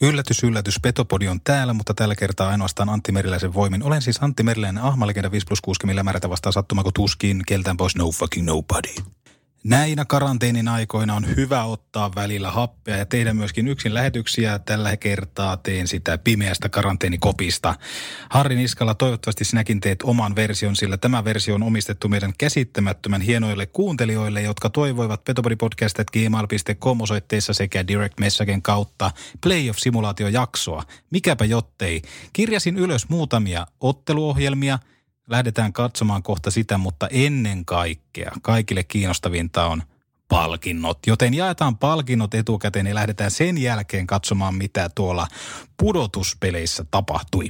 Yllätys, yllätys, Petopodi on täällä, mutta tällä kertaa ainoastaan Antti Meriläisen voimin. Olen siis Antti Meriläinen, ahmalegenda 5 plus 6, millä määrätä vastaan sattumako tuskin, keltään pois no fucking nobody. Näinä karanteenin aikoina on hyvä ottaa välillä happea ja tehdä myöskin yksin lähetyksiä. Tällä kertaa teen sitä pimeästä karanteenikopista. Harri Niskala, toivottavasti sinäkin teet oman version, sillä tämä versio on omistettu meidän käsittämättömän hienoille kuuntelijoille, jotka toivoivat petopodipodcast.gmail.com osoitteessa sekä Direct Messagen kautta Playoff-simulaatiojaksoa. Mikäpä jottei. Kirjasin ylös muutamia otteluohjelmia – lähdetään katsomaan kohta sitä, mutta ennen kaikkea kaikille kiinnostavinta on palkinnot. Joten jaetaan palkinnot etukäteen ja lähdetään sen jälkeen katsomaan, mitä tuolla pudotuspeleissä tapahtui.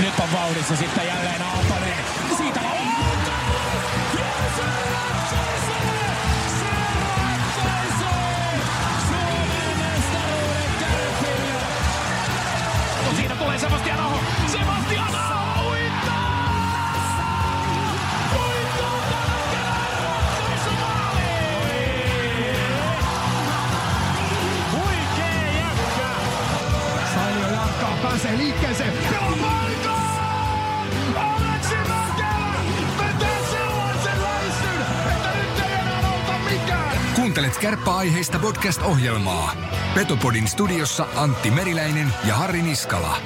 Nyt on vauhdissa sitten jälleen Aaltonen. Siitä on Siinä tulee Sebastian Aho. Jatkaa, pääsee liikkeeseen. Pelaa paikkaan! Aleksi Mäkelä vetää sellaisen läissyn, että nyt ei enää auta mikään. Kuuntelet kärppäaiheista podcast-ohjelmaa. Petopodin studiossa Antti Meriläinen ja Harri Niskala.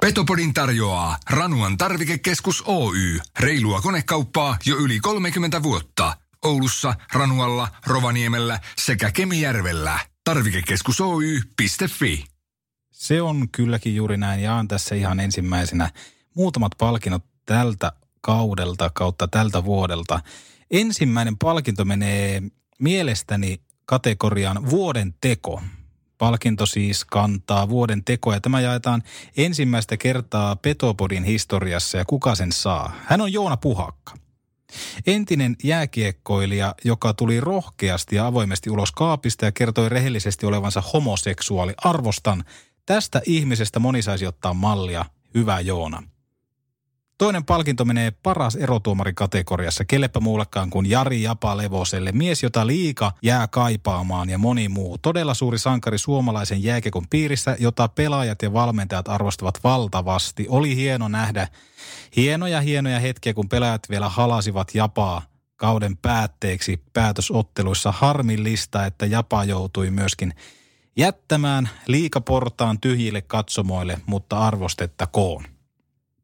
Petopodin tarjoaa Ranuan tarvikekeskus Oy. Reilua konekauppaa jo yli 30 vuotta. Oulussa, Ranualla, Rovaniemellä sekä Kemijärvellä. Tarvikekeskus Oy.fi. Se on kylläkin juuri näin. Jaan tässä ihan ensimmäisenä muutamat palkinnot tältä kaudelta kautta tältä vuodelta. Ensimmäinen palkinto menee mielestäni kategoriaan vuoden teko. Palkinto siis kantaa vuoden tekoa ja tämä jaetaan ensimmäistä kertaa Petopodin historiassa ja kuka sen saa? Hän on Joona Puhakka. Entinen jääkiekkoilija, joka tuli rohkeasti ja avoimesti ulos kaapista ja kertoi rehellisesti olevansa homoseksuaali. Arvostan. Tästä ihmisestä moni saisi ottaa mallia. Hyvä Joona. Toinen palkinto menee paras erotuomari kategoriassa, kellepä muullekaan kuin Jari Japa Levoselle. Mies, jota liika jää kaipaamaan ja moni muu. Todella suuri sankari suomalaisen jääkekon piirissä, jota pelaajat ja valmentajat arvostavat valtavasti. Oli hieno nähdä hienoja hienoja hetkiä, kun pelaajat vielä halasivat Japaa kauden päätteeksi päätösotteluissa. Harmillista, että Japa joutui myöskin jättämään liikaportaan tyhjille katsomoille, mutta arvostettakoon.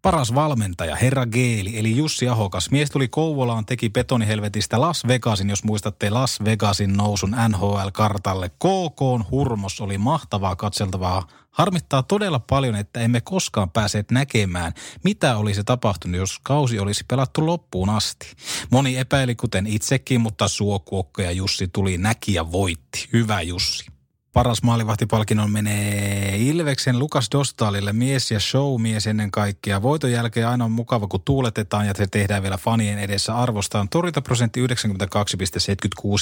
Paras valmentaja, herra Geeli, eli Jussi Ahokas. Mies tuli Kouvolaan, teki betonihelvetistä Las Vegasin, jos muistatte Las Vegasin nousun NHL-kartalle. KK hurmos oli mahtavaa katseltavaa. Harmittaa todella paljon, että emme koskaan pääseet näkemään, mitä olisi tapahtunut, jos kausi olisi pelattu loppuun asti. Moni epäili, kuten itsekin, mutta Suokuokko ja Jussi tuli näki ja voitti. Hyvä Jussi. Paras maalivahtipalkinnon menee Ilveksen Lukas Dostalille, mies ja showmies ennen kaikkea. Voiton jälkeen aina on mukava, kun tuuletetaan ja se tehdään vielä fanien edessä arvostaan. Torjuntaprosentti 92,76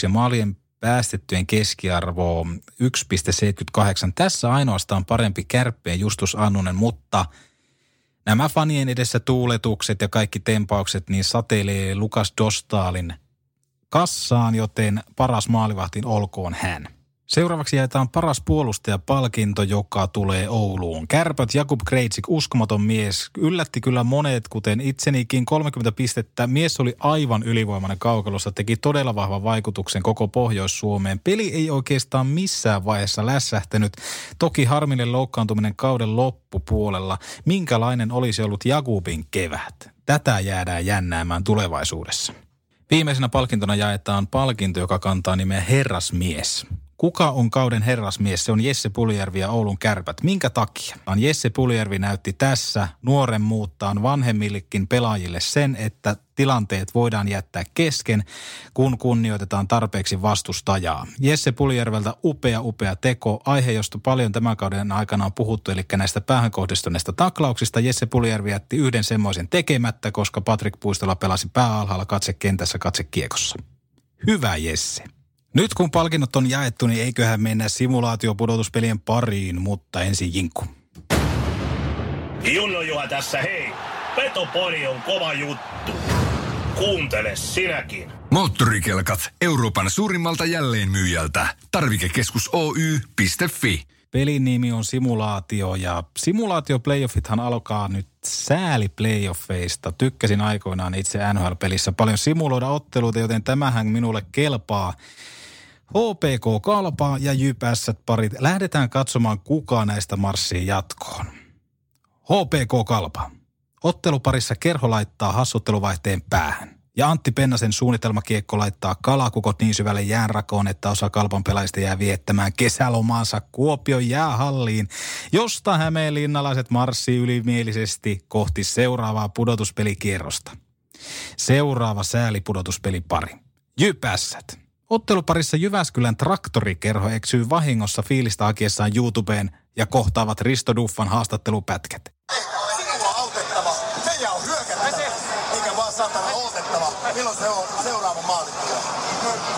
ja maalien päästettyjen keskiarvo 1,78. Tässä ainoastaan parempi kärppeen Justus Annunen, mutta nämä fanien edessä tuuletukset ja kaikki tempaukset niin sateilee Lukas Dostalin kassaan, joten paras maalivahtin olkoon hän. Seuraavaksi jaetaan paras puolustaja-palkinto, joka tulee Ouluun. Kärpät Jakub Kreitsik, uskomaton mies. Yllätti kyllä monet, kuten itsenikin 30 pistettä. Mies oli aivan ylivoimainen kaukalossa, teki todella vahvan vaikutuksen koko Pohjois-Suomeen. Peli ei oikeastaan missään vaiheessa lässähtänyt. Toki harminen loukkaantuminen kauden loppupuolella. Minkälainen olisi ollut Jakubin kevät? Tätä jäädään jännäämään tulevaisuudessa. Viimeisenä palkintona jaetaan palkinto, joka kantaa nimeä Herrasmies. Kuka on kauden herrasmies? Se on Jesse Puljärvi ja Oulun kärpät. Minkä takia? Jesse Puljärvi näytti tässä nuoren muuttaan vanhemmillekin pelaajille sen, että tilanteet voidaan jättää kesken, kun kunnioitetaan tarpeeksi vastustajaa. Jesse Puljärveltä upea, upea teko. Aihe, josta paljon tämän kauden aikana on puhuttu, eli näistä päähän kohdistuneista taklauksista. Jesse Puljärvi jätti yhden semmoisen tekemättä, koska Patrick Puistola pelasi pääalhaalla katse kentässä katse kiekossa. Hyvä Jesse. Nyt kun palkinnot on jaettu, niin eiköhän mennä simulaatiopudotuspelien pariin, mutta ensin Jinkku. Junno Juha tässä, hei! Petopori on kova juttu. Kuuntele sinäkin. Moottorikelkat Euroopan suurimmalta jälleenmyyjältä. Tarvikekeskus Oy.fi. Pelin nimi on Simulaatio ja Simulaatio Playoffithan alkaa nyt sääli playoffeista. Tykkäsin aikoinaan itse NHL-pelissä paljon simuloida otteluita, joten tämähän minulle kelpaa. HPK Kalpaa ja Jypässät parit. Lähdetään katsomaan, kuka näistä marssii jatkoon. HPK Kalpa. Otteluparissa Kerho laittaa hassutteluvaihteen päähän. Ja Antti Pennasen suunnitelmakiekko laittaa kalakukot niin syvälle jäänrakoon, että osa kalpan pelaajista jää viettämään kesälomaansa Kuopion jäähalliin, josta Hämeenlinnalaiset marssii ylimielisesti kohti seuraavaa pudotuspelikierrosta. Seuraava säälipudotuspelipari. Jypässät. Otteluparissa Jyväskylän traktorikerho eksyy vahingossa fiilistä hakiessaan YouTubeen ja kohtaavat Risto Duffan haastattelupätkät. Sinua on autettava. On hyökättävä. Eikä vaan saatana odotettava. Milloin se on seuraava maali tulee.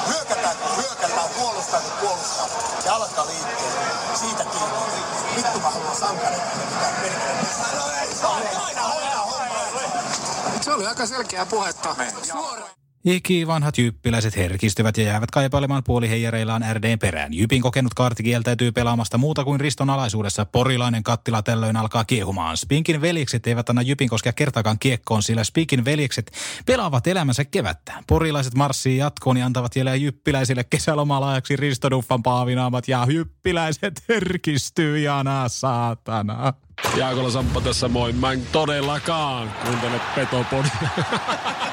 Hyökätään, kun hyökätään, puolustaa, kun puolustaa. Se alkaa liikkeelle. Siitä kiinni. Vittu mä haluan sankareita. Mitä perkele. Ei saa. Aina hoitaa hommaa. Se oli aika selkeää puhetta. Suora. Ikivanhat jyppiläiset herkistyvät ja jäävät kaipailemaan puoliheijareillaan RDn perään. Jypin kokenut kaarti kieltäytyy pelaamasta muuta kuin riston alaisuudessa. Porilainen kattila tällöin alkaa kiehumaan. Spinkin veljekset eivät anna Jypin koskea kertaakaan kiekkoon, sillä Spinkin veljekset pelaavat elämänsä kevättä. Porilaiset marssii jatkoon ja antavat vielä jyppiläisille kesälomalajaksi ristoduffan paavinaamat ja jyppiläiset herkistyy jana saatana. Jaakola Samppa tässä moi. Mä en todellakaan kuuntele Petopodia.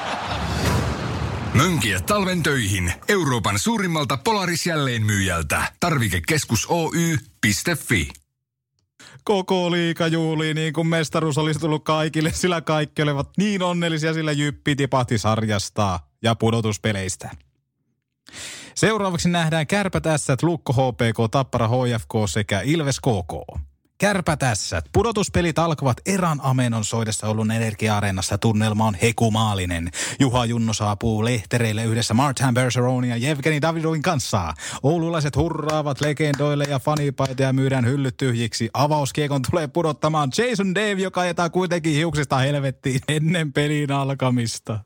Mönkiä talven töihin Euroopan suurimmalta Polaris jälleenmyyjältä. Tarvikekeskus Oy.fi. koko liika juhli niin kuin mestaruus olisi tullut kaikille, sillä kaikki olivat niin onnellisia, sillä Jyppi tipahti sarjasta ja pudotuspeleistä. Seuraavaksi nähdään Kärpät Ässät, Lukko HPK, Tappara HFK sekä Ilves KK. Kärpät Ässät. Pudotuspelit alkavat erän amenon soidessa Oulun energia-areenassa. Tunnelma on hekumaalinen. Juha Junno saapuu lehtereille yhdessä Martin Bergeronin ja Jevgeni Davidovin kanssa. Oululaiset hurraavat legendoille ja fanipaitoja myydään hyllyt tyhjiksi. Avauskiekon tulee pudottamaan Jason Dave, joka ajetaan kuitenkin hiuksista helvettiin ennen pelin alkamista.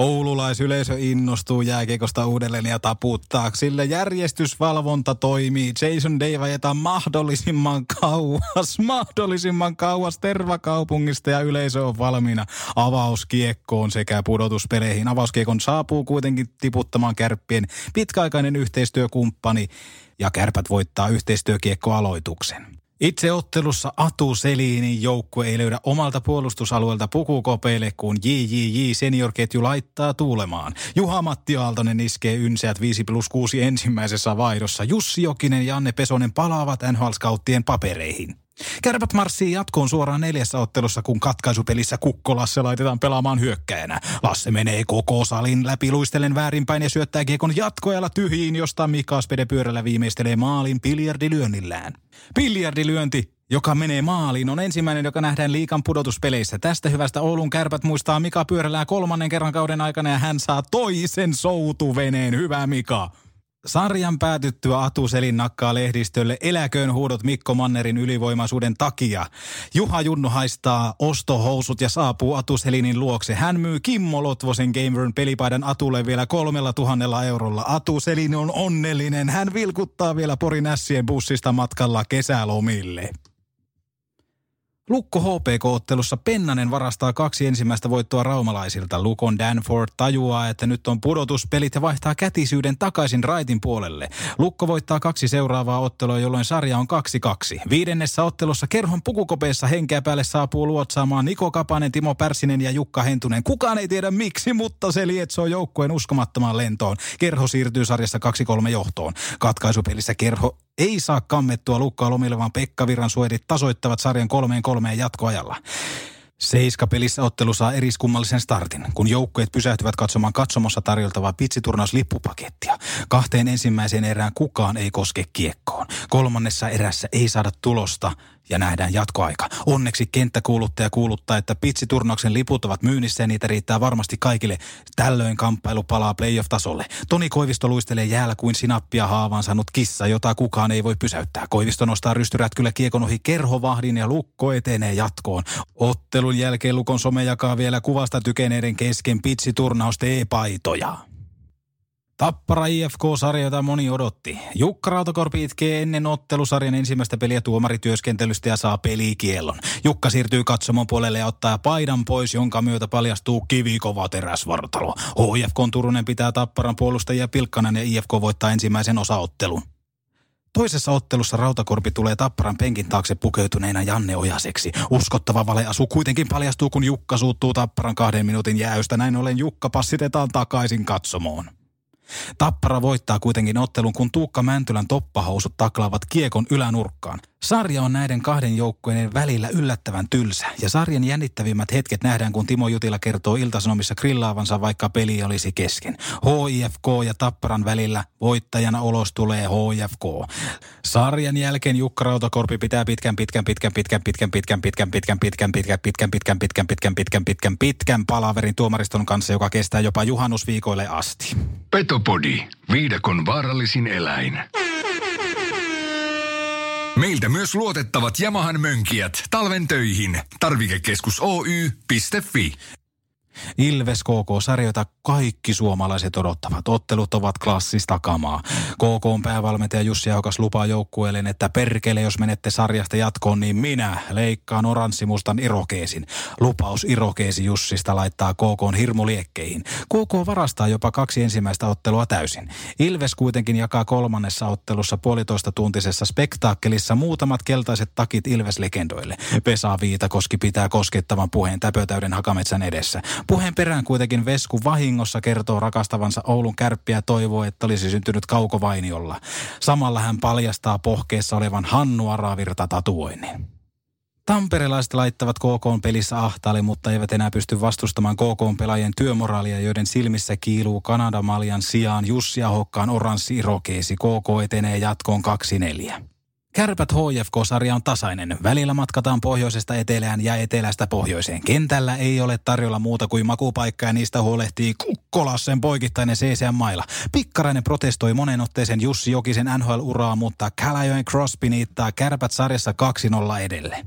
Oululaisyleisö innostuu jääkiekosta uudelleen ja taputtaa, sillä järjestysvalvonta toimii. Jason Dave ajetaan mahdollisimman kauas, mahdollisimman kauas tervakaupungista ja yleisö on valmiina avauskiekkoon sekä pudotuspeleihin. Avauskiekon saapuu kuitenkin tiputtamaan kärppien pitkäaikainen yhteistyökumppani ja kärpät voittaa yhteistyökiekkoaloituksen. Itse ottelussa Atu Selinin joukkue ei löydä omalta puolustusalueelta pukukopeille, kun JJJ seniorketju laittaa tuulemaan. Juha-Matti Aaltonen iskee ynseät 5 plus 6 ensimmäisessä vaihdossa. Jussi Jokinen ja Anne Pesonen palaavat NHL-skauttien papereihin. Kärpät marssii jatkoon suoraan neljässä ottelussa, kun katkaisupelissä Kukkolasse laitetaan pelaamaan hyökkäjänä. Lasse menee koko salin läpi luistellen väärinpäin ja syöttää kiekon jatkoajalla tyhjiin, josta Mika Spede pyörällä viimeistelee maalin biljardilyönnillään. Biljardilyönti joka menee maaliin, on ensimmäinen, joka nähdään liikan pudotuspeleissä. Tästä hyvästä Oulun kärpät muistaa Mika pyörällään kolmannen kerran kauden aikana ja hän saa toisen soutuveneen. Hyvä Mika. Sarjan päätyttyä Atu Selin nakkaa lehdistölle eläköön huudot Mikko Mannerin ylivoimaisuuden takia. Juha Junno haistaa ostohousut ja saapuu Atu Selinin luokse. Hän myy Kimmo Lotvosen Gameburn pelipaidan Atulle vielä kolmella tuhannella eurolla. Atu Selin on onnellinen. Hän vilkuttaa vielä Porin ässien bussista matkalla kesälomille. Lukko HPK-ottelussa Pennanen varastaa kaksi ensimmäistä voittoa raumalaisilta. Lukon Danford tajuaa, että nyt on pudotuspelit ja vaihtaa kätisyyden takaisin raitin puolelle. Lukko voittaa kaksi seuraavaa ottelua, jolloin sarja on 2-2. Viidennessä ottelussa kerhon pukukopeessa henkeä päälle saapuu luotsaamaan Niko Kapanen, Timo Pärsinen ja Jukka Hentunen. Kukaan ei tiedä miksi, mutta se lietsoo joukkueen uskomattomaan lentoon. Kerho siirtyy sarjassa 2-3 johtoon. Katkaisupelissä Kerho ei saa kammettua lukkoa lomille, vaan Pekka Virran suojat tasoittavat sarjan kolmeen kolmeen jatkoajalla. Seiska-pelissä ottelu saa eriskummallisen startin, kun joukkueet pysähtyvät katsomaan katsomossa tarjoltavaa pitsiturnauslippupakettia. Kahteen ensimmäiseen erään kukaan ei koske kiekkoon. Kolmannessa erässä ei saada tulosta ja nähdään jatkoaika. Onneksi kenttäkuuluttaja kuuluttaa, että pitsiturnauksen liput ovat myynnissä ja niitä riittää varmasti kaikille. Tällöin kamppailu palaa playoff-tasolle. Toni Koivisto luistelee jäällä kuin sinappia haavaan saanut kissa, jota kukaan ei voi pysäyttää. Koivisto nostaa rystyrätkyllä kiekon ohi kerhovahdin ja lukko etenee jatkoon. Ottelun jälkeen Lukon some jakaa vielä kuvasta tykeneiden kesken pitsiturnaus paitoja Tappara IFK-sarja, moni odotti. Jukka Rautakorpi itkee ennen ottelusarjan ensimmäistä peliä tuomarityöskentelystä ja saa pelikiellon. Jukka siirtyy katsomon puolelle ja ottaa paidan pois, jonka myötä paljastuu kivikova teräsvartalo. HIFK Turunen pitää Tapparan puolustajia pilkkanan ja IFK voittaa ensimmäisen osaottelun. Toisessa ottelussa Rautakorpi tulee Tapparan penkin taakse pukeutuneena Janne Ojaseksi. Uskottava valeasu kuitenkin paljastuu, kun Jukka suuttuu Tapparan kahden minuutin jääystä. Näin ollen Jukka passitetaan takaisin katsomoon. Tappara voittaa kuitenkin ottelun, kun Tuukka Mäntylän toppahousut taklaavat kiekon ylänurkkaan. Sarja on näiden kahden joukkueiden välillä yllättävän tylsä ja sarjan jännittävimmät hetket nähdään, kun Timo Jutila kertoo iltasanomissa grillaavansa, vaikka peli olisi kesken. HIFK ja Tapparan välillä voittajana ulos tulee HIFK. Sarjan jälkeen Jukka Rautakorpi pitää pitkän pitkän pitkän pitkän pitkän pitkän pitkän pitkän pitkän pitkän pitkän pitkän pitkän pitkän pitkän pitkän pitkän palaverin tuomariston kanssa, joka kestää jopa juhannusviikoille asti. Petopodi, viidakon vaarallisin eläin. Meiltä myös luotettavat Yamahan mönkijät talven töihin. Tarvikekeskus Oy.fi. Ilves KK-sarjoita kaikki suomalaiset odottavat. Ottelut ovat klassista kamaa. KK on päävalmentaja Jussi Ahokas lupaa joukkueelle, että perkele, jos menette sarjasta jatkoon, niin minä leikkaan oranssimustan irokeesin. Lupaus irokeesi Jussista laittaa KK hirmuliekkeihin. KK varastaa jopa kaksi ensimmäistä ottelua täysin. Ilves kuitenkin jakaa kolmannessa ottelussa puolitoista tuntisessa spektaakkelissa muutamat keltaiset takit Ilves-legendoille. Pesa Viitakoski pitää koskettavan puheen täpötäyden Hakametsän edessä. Puheen perään kuitenkin Vesku vahingossa kertoo rakastavansa Oulun kärppiä ja toivoo, että olisi syntynyt kaukovainiolla. Samalla hän paljastaa pohkeessa olevan Hannu Aravirta tatuoinnin. Tamperelaiset laittavat KK pelissä ahtaalle, mutta eivät enää pysty vastustamaan KK pelaajien työmoraalia, joiden silmissä kiiluu Kanadamaljan sijaan Jussi Ahokkaan oranssi irokeesi. KK etenee jatkoon 2-4. Kärpät HFK-sarja on tasainen. Välillä matkataan pohjoisesta etelään ja etelästä pohjoiseen. Kentällä ei ole tarjolla muuta kuin makupaikka ja niistä huolehtii Kukkolassen poikittainen CCM-mailla. Pikkarainen protestoi monen otteeseen Jussi Jokisen NHL-uraa, mutta Kalajoen Crosby niittaa kärpät sarjassa 2-0 edelle.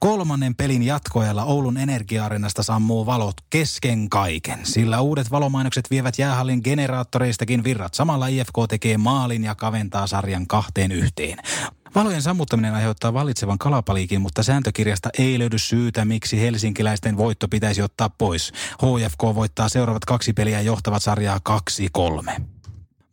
Kolmannen pelin jatkoajalla Oulun energia-arenasta sammuu valot kesken kaiken, sillä uudet valomainokset vievät jäähallin generaattoreistakin virrat. Samalla IFK tekee maalin ja kaventaa sarjan kahteen yhteen. Valojen sammuttaminen aiheuttaa vallitsevan kalapaliikin, mutta sääntökirjasta ei löydy syytä, miksi helsinkiläisten voitto pitäisi ottaa pois. HFK voittaa seuraavat kaksi peliä johtavat sarjaa 2-3.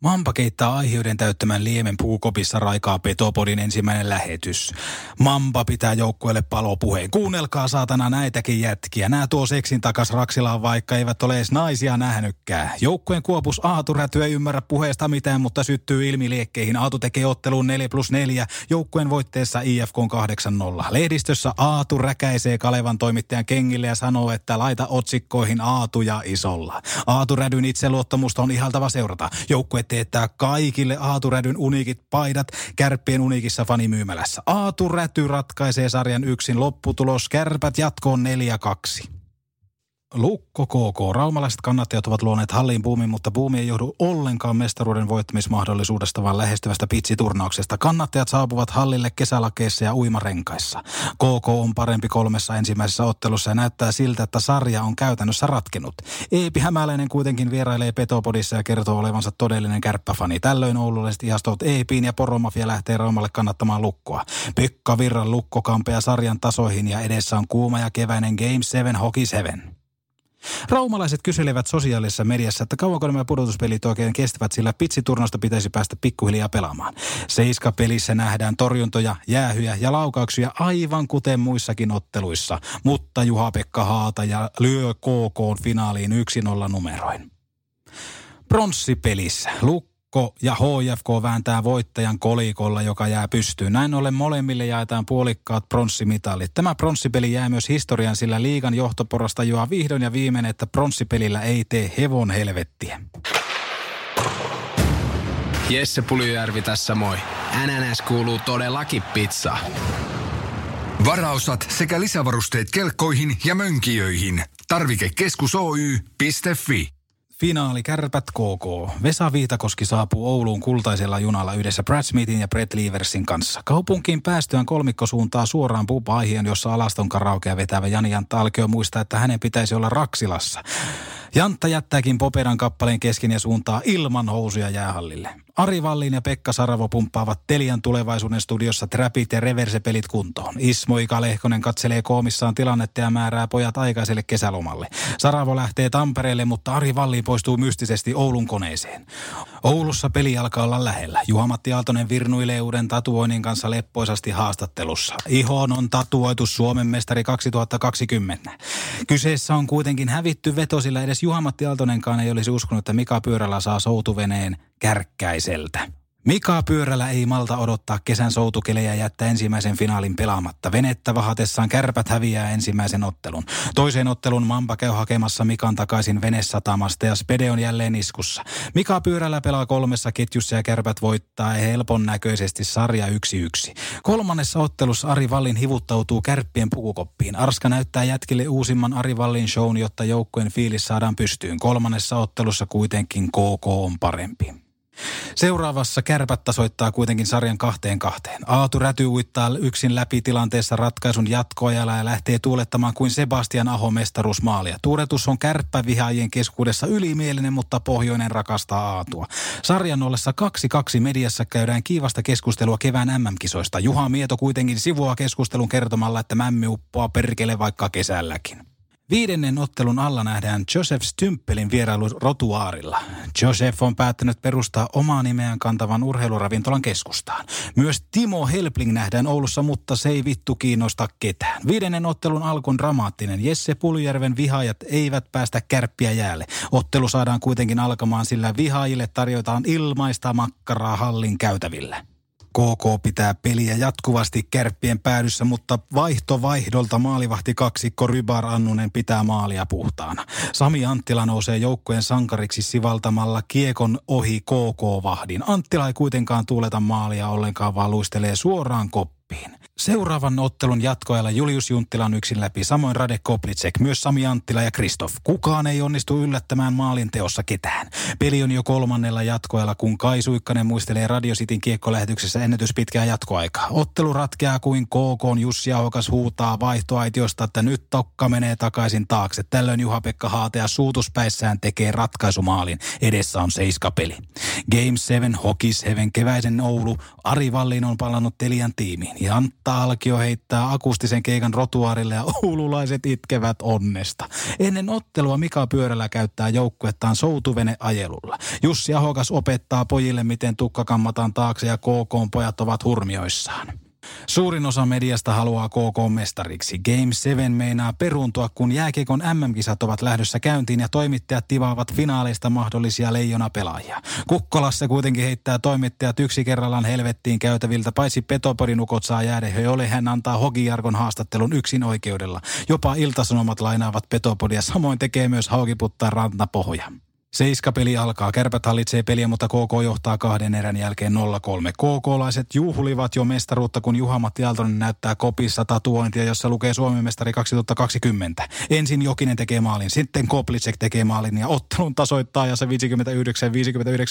Mampa keittää aihioiden täyttämän liemen puukopissa raikaa Petopodin ensimmäinen lähetys. Mampa pitää joukkueelle palopuheen. Kuunnelkaa saatana näitäkin jätkiä. Nää tuo seksin takas Raksilaan, vaikka eivät ole edes naisia nähnytkään. Joukkueen kuopus Aatu Räty ei ymmärrä puheesta mitään, mutta syttyy ilmiliekkeihin. Aatu tekee otteluun 4 plus 4. Joukkueen voitteessa IFK 8-0. Lehdistössä Aatu räkäisee Kalevan toimittajan kengille ja sanoo, että laita otsikkoihin Aatu ja isolla. Aatu Rädyn itseluottamusta on ihaltava seurata. Joukkue teettää kaikille Aaturädyn uniikit paidat kärppien uniikissa fanimyymälässä. Aaturäty ratkaisee sarjan yksin lopputulos. Kärpät jatkoon 4-2. Lukko KK. Raumalaiset kannattajat ovat luoneet hallin buumin, mutta buumi ei johdu ollenkaan mestaruuden voittamismahdollisuudesta, vaan lähestyvästä pitsiturnauksesta. Kannattajat saapuvat hallille kesälakeissa ja uimarenkaissa. KK on parempi kolmessa ensimmäisessä ottelussa ja näyttää siltä, että sarja on käytännössä ratkenut. Eepi Hämäläinen kuitenkin vierailee Petopodissa ja kertoo olevansa todellinen kärppäfani. Tällöin oululaiset ihastovat Eepiin ja Poromafia lähtee Raumalle kannattamaan lukkoa. Pekka Virran lukko sarjan tasoihin ja edessä on kuuma ja keväinen Game 7 Hockey 7. Raumalaiset kyselevät sosiaalisessa mediassa, että kauanko nämä pudotuspelit oikein kestävät, sillä pitsiturnausta pitäisi päästä pikkuhiljaa pelaamaan. Seiska-pelissä nähdään torjuntoja, jäähyjä ja laukauksia aivan kuten muissakin otteluissa, mutta Juha-Pekka Haata ja lyö KK finaaliin 1-0 numeroin. Pronssipelissä Luk Lukko ja HFK vääntää voittajan kolikolla, joka jää pystyyn. Näin ollen molemmille jaetaan puolikkaat pronssimitalit. Tämä pronssipeli jää myös historian, sillä liigan johtoporasta joa vihdoin ja viimein, että pronssipelillä ei tee hevon helvettiä. Jesse Puljujärvi tässä moi. NNS kuuluu todellakin pizza. Varaosat sekä lisävarusteet kelkkoihin ja mönkijöihin. Tarvikekeskus Oy.fi. Finaali Kärpät KK. Vesa Viitakoski saapuu Ouluun kultaisella junalla yhdessä Brad Smithin ja Brett Leversin kanssa. Kaupunkiin päästyään kolmikko suuntaa suoraan puupaihien, jossa alaston karaokea vetävä Jani Jantta Alkio muistaa, että hänen pitäisi olla Raksilassa. Jantta jättääkin Poperan kappaleen kesken ja suuntaa ilman housuja jäähallille. Ari Vallin ja Pekka Saravo pumppaavat Telian tulevaisuuden studiossa trapit ja reversepelit kuntoon. Ismo Ika Lehkonen katselee koomissaan tilannetta ja määrää pojat aikaiselle kesälomalle. Saravo lähtee Tampereelle, mutta Ari Vallin poistuu mystisesti Oulun koneeseen. Oulussa peli alkaa olla lähellä. Juha-Matti Aaltonen virnuilee uuden tatuoinnin kanssa leppoisasti haastattelussa. Ihoon on tatuoitu Suomen mestari 2020. Kyseessä on kuitenkin hävitty veto, sillä edes Juha-Matti Aaltonenkaan ei olisi uskonut, että Mika Pyörällä saa soutuveneen kärkkäiseltä. Mika Pyörällä ei malta odottaa kesän soutukelejä ja jättää ensimmäisen finaalin pelaamatta. Venettä vahatessaan kärpät häviää ensimmäisen ottelun. Toiseen ottelun Mamba käy hakemassa Mikan takaisin venesatamasta ja Spede on jälleen iskussa. Mika Pyörällä pelaa kolmessa ketjussa ja kärpät voittaa helpon näköisesti sarja 1-1. Kolmannessa ottelussa Ari Vallin hivuttautuu kärppien pukukoppiin. Arska näyttää jätkille uusimman Ari Vallin shown, jotta joukkueen fiilis saadaan pystyyn. Kolmannessa ottelussa kuitenkin KK on parempi. Seuraavassa kärpät tasoittaa kuitenkin sarjan kahteen kahteen. Aatu Räty uittaa yksin läpi tilanteessa ratkaisun jatkoajalla ja lähtee tuulettamaan kuin Sebastian Aho mestaruusmaalia. Tuuletus on kärppävihaajien keskuudessa ylimielinen, mutta pohjoinen rakastaa Aatua. Sarjan ollessa 2-2 mediassa käydään kiivasta keskustelua kevään MM-kisoista. Juha Mieto kuitenkin sivuaa keskustelun kertomalla, että mämmi uppoaa perkele vaikka kesälläkin. Viidennen ottelun alla nähdään Joseph Stymppelin vierailu Rotuaarilla. Joseph on päättänyt perustaa omaa nimeään kantavan urheiluravintolan keskustaan. Myös Timo Helpling nähdään Oulussa, mutta se ei vittu kiinnosta ketään. Viidennen ottelun alkun dramaattinen. Jesse Puljärven vihaajat eivät päästä kärppiä jäälle. Ottelu saadaan kuitenkin alkamaan, sillä vihaajille tarjotaan ilmaista makkaraa hallin käytävillä. KK pitää peliä jatkuvasti kärppien päädyssä, mutta vaihto vaihdolta maalivahti kaksikko Rybar Annunen pitää maalia puhtaana. Sami Anttila nousee joukkojen sankariksi sivaltamalla kiekon ohi KK-vahdin. Anttila ei kuitenkaan tuuleta maalia ollenkaan, vaan luistelee suoraan koppiin. Seuraavan ottelun jatkoajalla Julius Junttila on yksin läpi, samoin Rade Koplicek, myös Sami Anttila ja Kristoff. Kukaan ei onnistu yllättämään maalin teossa ketään. Peli on jo kolmannella jatkoajalla, kun Kai Suikkanen muistelee Radio Cityn kiekkolähetyksessä ennätyspitkää jatkoaikaa. Ottelu ratkeaa kuin KK Jussi Ahokas huutaa vaihtoaitiosta, että nyt tokka menee takaisin taakse. Tällöin Juha-Pekka Haatea suutuspäissään tekee ratkaisumaalin. Edessä on seiskapeli. Game 7 Hokis Heaven keväisen Oulu. Ari Vallin on palannut Telian tiimiin. Ja Antta Alkio heittää akustisen keikan rotuaarille ja oululaiset itkevät onnesta. Ennen ottelua Mika Pyörällä käyttää joukkuettaan soutuvene ajelulla. Jussi Ahokas opettaa pojille, miten tukka kammataan taakse ja KK pojat ovat hurmioissaan. Suurin osa mediasta haluaa KK mestariksi. Game 7 meinaa peruuntua, kun jääkiekon MM-kisat ovat lähdössä käyntiin ja toimittajat tivaavat finaaleista mahdollisia leijona pelaajia. Kukkolassa kuitenkin heittää toimittajat yksi kerrallaan helvettiin käytäviltä, paitsi Petoporinukot saa jäädä, jolle hän antaa Hogijarkon haastattelun yksin oikeudella. Jopa iltasanomat lainaavat Petopodia, samoin tekee myös Haukiputtaa rantapohja. Seiskapeli alkaa. Kärpät hallitsee peliä, mutta KK johtaa kahden erän jälkeen 0-3. KK-laiset juhlivat jo mestaruutta, kun Juha-Matti Aaltonen näyttää kopissa tatuointia, jossa lukee Suomen mestari 2020. Ensin Jokinen tekee maalin, sitten Koplicek tekee maalin ja ottelun tasoittaa ja se 59-59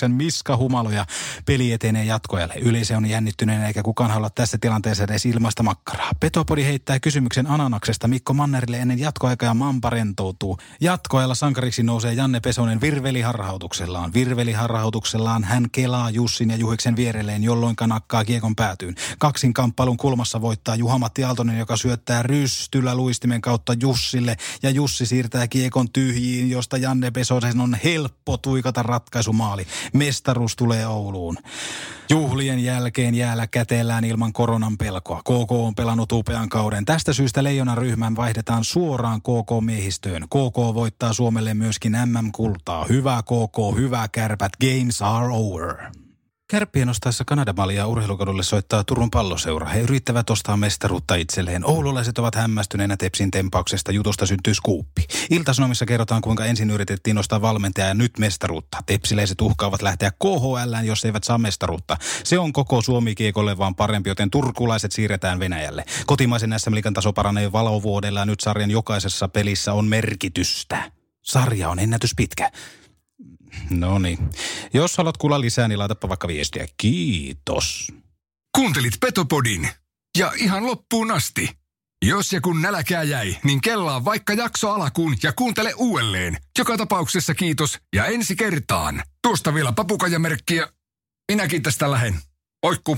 Miska Humaloja. Peli etenee jatkoajalle. Yleisö on jännittyneen eikä kukaan halua tässä tilanteessa edes ilmaista makkaraa. Petopodi heittää kysymyksen Ananaksesta Mikko Mannerille ennen jatkoaikaa ja Mampa rentoutuu. Jatkoajalla sankariksi nousee Janne Pesonen virve virveliharhautuksellaan. Virveliharhautuksellaan hän kelaa Jussin ja Juhiksen vierelleen, jolloin kanakkaa kiekon päätyyn. Kaksin kamppailun kulmassa voittaa Juha-Matti Aaltonen, joka syöttää rystyllä luistimen kautta Jussille. Ja Jussi siirtää kiekon tyhjiin, josta Janne Pesosen on helppo tuikata ratkaisumaali. Mestaruus tulee Ouluun. Juhlien jälkeen jäällä käteellään ilman koronan pelkoa. KK on pelannut upean kauden. Tästä syystä Leijonan ryhmän vaihdetaan suoraan KK-miehistöön. KK voittaa Suomelle myöskin MM-kultaa. Hyvä KK, hyvä kärpät, games are over. Kärppien ostaessa Kanadamalia urheilukadulle soittaa Turun palloseura. He yrittävät ostaa mestaruutta itselleen. Oululaiset ovat hämmästyneenä Tepsin tempauksesta. Jutusta syntyy skuuppi. Iltasanomissa kerrotaan, kuinka ensin yritettiin nostaa valmentaja ja nyt mestaruutta. Tepsiläiset uhkaavat lähteä KHL, jos eivät saa mestaruutta. Se on koko Suomi kiekolle vaan parempi, joten turkulaiset siirretään Venäjälle. Kotimaisen SM Liikan taso paranee valovuodella ja nyt sarjan jokaisessa pelissä on merkitystä. Sarja on ennätys pitkä. No niin. Jos haluat kuulla lisää, niin laitapa vaikka viestiä. Kiitos. Kuuntelit Petopodin. Ja ihan loppuun asti. Jos ja kun nälkää jäi, niin kellaa vaikka jakso alkuun ja kuuntele uudelleen. Joka tapauksessa kiitos ja ensi kertaan. Tuosta vielä papukajamerkkiä. Minäkin tästä lähen. Oikku.